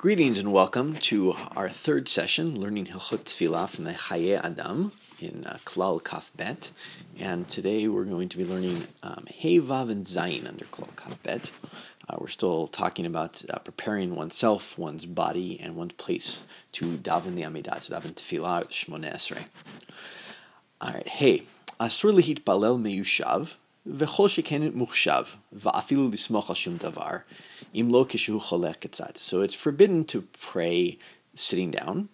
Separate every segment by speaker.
Speaker 1: Greetings and welcome to our third session, learning Hilchot Tefillah from the Chaye Adam in uh, Klal Kaf Bet. And today we're going to be learning um, Hey Vav and Zayin under Klal Kaf Bet. Uh, we're still talking about uh, preparing oneself, one's body, and one's place to daven the Amidah, to daven Tefillah, Shmoneh Esrei. All right, hey, Asur lihit balel meyushav, וכל שכן מוחשב, ואפילו לסמוך על שום דבר, אם לא כשהוא חולה קצת. So it's forbidden to pray sitting down,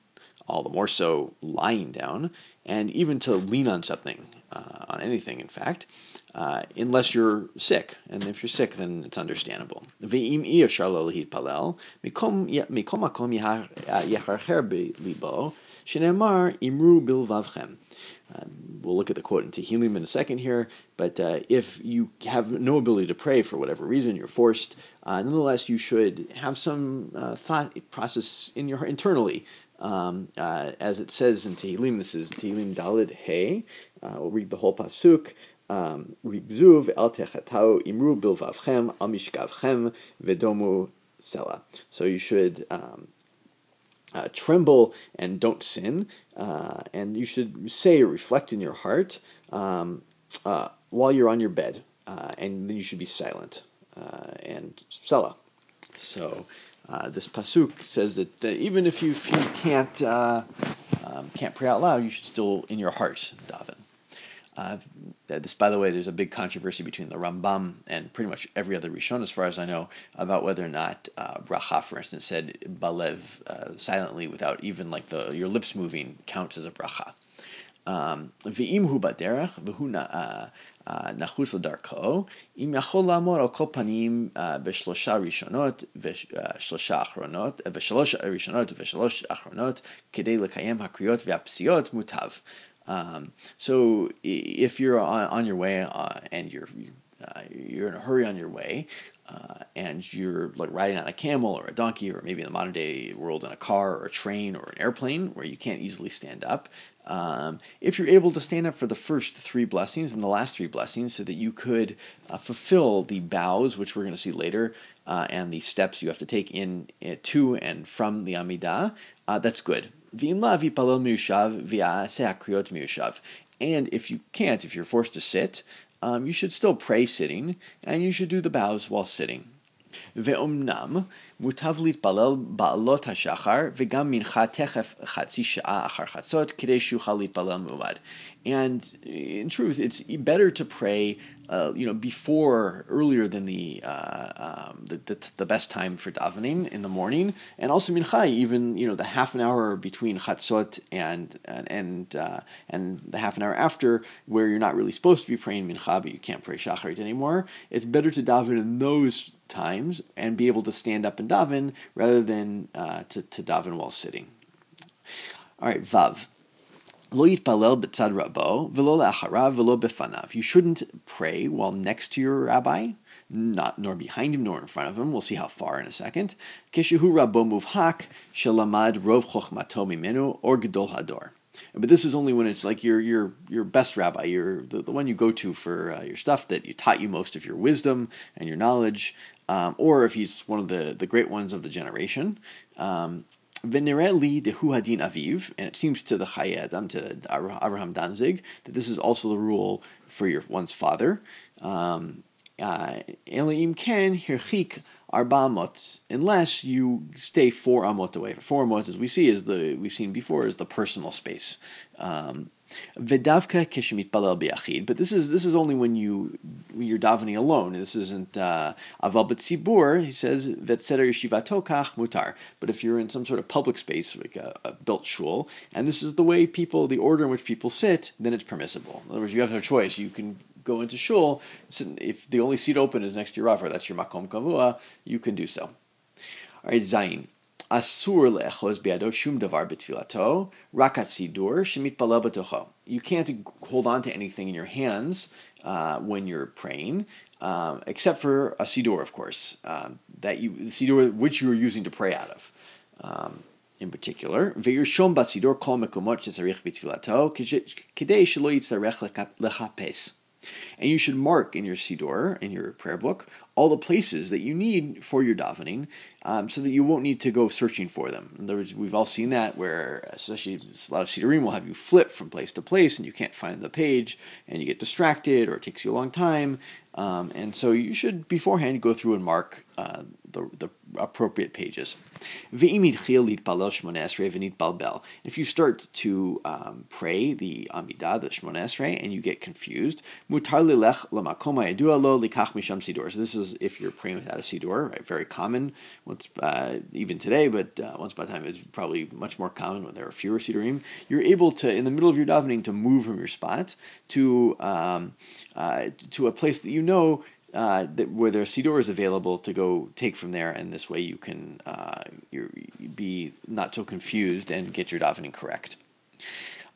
Speaker 1: all the more so lying down, and even to lean on something, uh, on anything in fact, uh, unless you're sick. And if you're sick, then it's understandable. ואם אי אפשר לא להתפלל, מכל מקום יחרחר בליבו, שנאמר אמרו בלבבכם. uh, we'll look at the quote in Tehillim in a second here, but uh, if you have no ability to pray for whatever reason, you're forced, uh, nonetheless, you should have some uh, thought process in your internally. Um, uh, as it says in Tehillim, this is Tehillim Dalid Hey. Uh, we'll read the whole pasuk. Um, Rigzuv el techatau imru bilvavchem al mishkavchem vedomu sela. So you should um, uh, tremble and don't sin. Uh, and you should say or reflect in your heart um, uh, while you're on your bed. Uh, and then you should be silent uh, and sela. So uh, this pasuk says that, that, even if you, if you can't um, can't pray out loud, you should still in your heart daven. Uh, this, by the way, there's a big controversy between the Rambam and pretty much every other Rishon, as far as I know, about whether or not uh, bracha, for instance, said balev uh, silently without even like the your lips moving counts as a bracha. Um, um, so if you're on, your way uh, and you're uh, you're in a hurry on your way, uh, and you're like riding on a camel or a donkey, or maybe in the modern day world in a car or a train or an airplane where you can't easily stand up. Um, if you're able to stand up for the first three blessings and the last three blessings, so that you could uh, fulfill the bows, which we're going to see later, uh, and the steps you have to take in uh, to and from the Amidah, that's good. And if you can't, if you're forced to sit, um, you should still pray sitting, and you should do the bows while sitting. ואומנם מוטב להתפלל בעלות השחר וגם מנחה תכף חצי שעה אחר חצות כדי שיוכל להתפלל מעובד. And in truth, it's better to pray uh, you know, before earlier than the, uh, um, the, the, the best time for davening in the morning, and also mincha, even you know the half an hour between chatzot and and and, uh, and the half an hour after, where you're not really supposed to be praying mincha, but you can't pray shacharit anymore. It's better to daven in those times and be able to stand up and daven rather than uh, to to daven while sitting. All right, vav. You shouldn't pray while next to your rabbi, not nor behind him nor in front of him. We'll see how far in a second. Keshehu rabo muvhak shelamad rov chochmato mimenu or gedol hador. But this is only when it's like your your your best rabbi, your the, the one you go to for uh, your stuff that you taught you most of your wisdom and your knowledge, um, or if he's one of the, the great ones of the generation. Um, Venereli dehu hadin aviv, and it seems to the Chaye Adam, to Abraham Danzig, that this is also the rule for your one's father. Um, uh, Elim ken hirchik arba amot, unless you stay four amot away. Four amot, as we see, is the we've seen before, is the personal space. Um, Vedavka kishmit balel biachid, but this is this is only when you when you're davening alone. This isn't uh, aval uh, He says vetseder yeshivato kach mutar. But if you're in some sort of public space like a, a, built shul, and this is the way people, the order in which people sit, then it's permissible. In other words, you have no choice. You can go into shul. If the only seat open is next to your rav, that's your makom kavua, you can do so. All right, Zayin. Asur biado shum davar rakat sidur. You can't hold on to anything in your hands uh, when you're praying, uh, except for a sidur, of course, um, that you the sidur which you are using to pray out of. Um, in particular, ve'yirshom basidor kol mekomot shesarich betfilato, kedei shelo yitzarech lechapes. And you should mark in your Siddur, in your prayer book, all the places that you need for your davening um, so that you won't need to go searching for them. In other words, we've all seen that where, especially a lot of Siddurim will have you flip from place to place and you can't find the page and you get distracted or it takes you a long time. Um, and so you should beforehand go through and mark uh, the, the appropriate pages. If you start to um, pray the Amidah, the Shmona Esrei, and you get confused, so this is if you're praying without a Siddur, right? Very common, once, uh, even today, but uh, once by the time it's probably much more common when there are fewer Siddurim. You're able to, in the middle of your davening, to move from your spot to um, uh, to a place that you know uh, that where their siddur is available to go take from there, and this way you can uh, be not so confused and get your davening correct.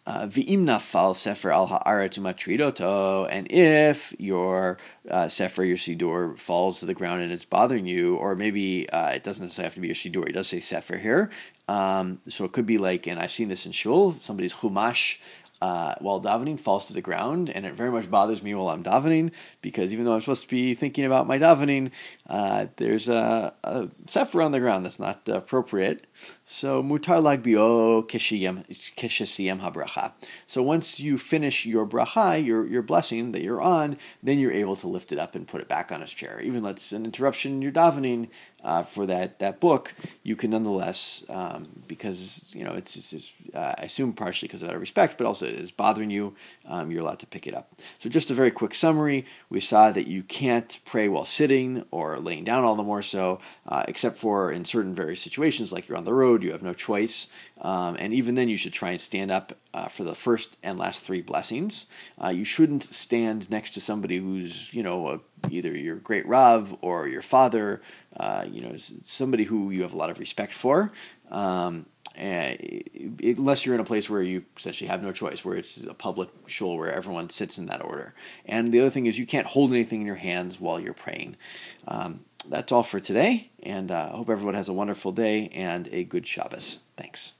Speaker 1: Uh, V'im nafal sefer al and if your uh, sefer, your siddur, falls to the ground and it's bothering you, or maybe uh, it doesn't necessarily have to be a siddur, it does say sefer here, um, so it could be like, and I've seen this in shul, somebody's chumash uh, while davening falls to the ground, and it very much bothers me while I'm davening because even though I'm supposed to be thinking about my davening, uh, there's a, a sefer on the ground that's not appropriate. So mutar lagbio kishasiyam habracha. So once you finish your bracha, your your blessing that you're on, then you're able to lift it up and put it back on its chair. Even though it's an interruption in your davening uh, for that that book, you can nonetheless um, because you know it's, it's, it's uh, I assume partially because out of respect, but also it is bothering you. Um, you're allowed to pick it up. So just a very quick summary: we saw that you can't pray while sitting or laying down, all the more so, uh, except for in certain various situations, like you're on the road, you have no choice, um, and even then you should try and stand up uh, for the first and last three blessings. Uh, you shouldn't stand next to somebody who's you know a, either your great rav or your father, uh, you know somebody who you have a lot of respect for. Um, unless you're in a place where you essentially have no choice, where it's a public shul where everyone sits in that order. And the other thing is you can't hold anything in your hands while you're praying. Um, that's all for today, and uh, I hope everyone has a wonderful day and a good Shabbos. Thanks.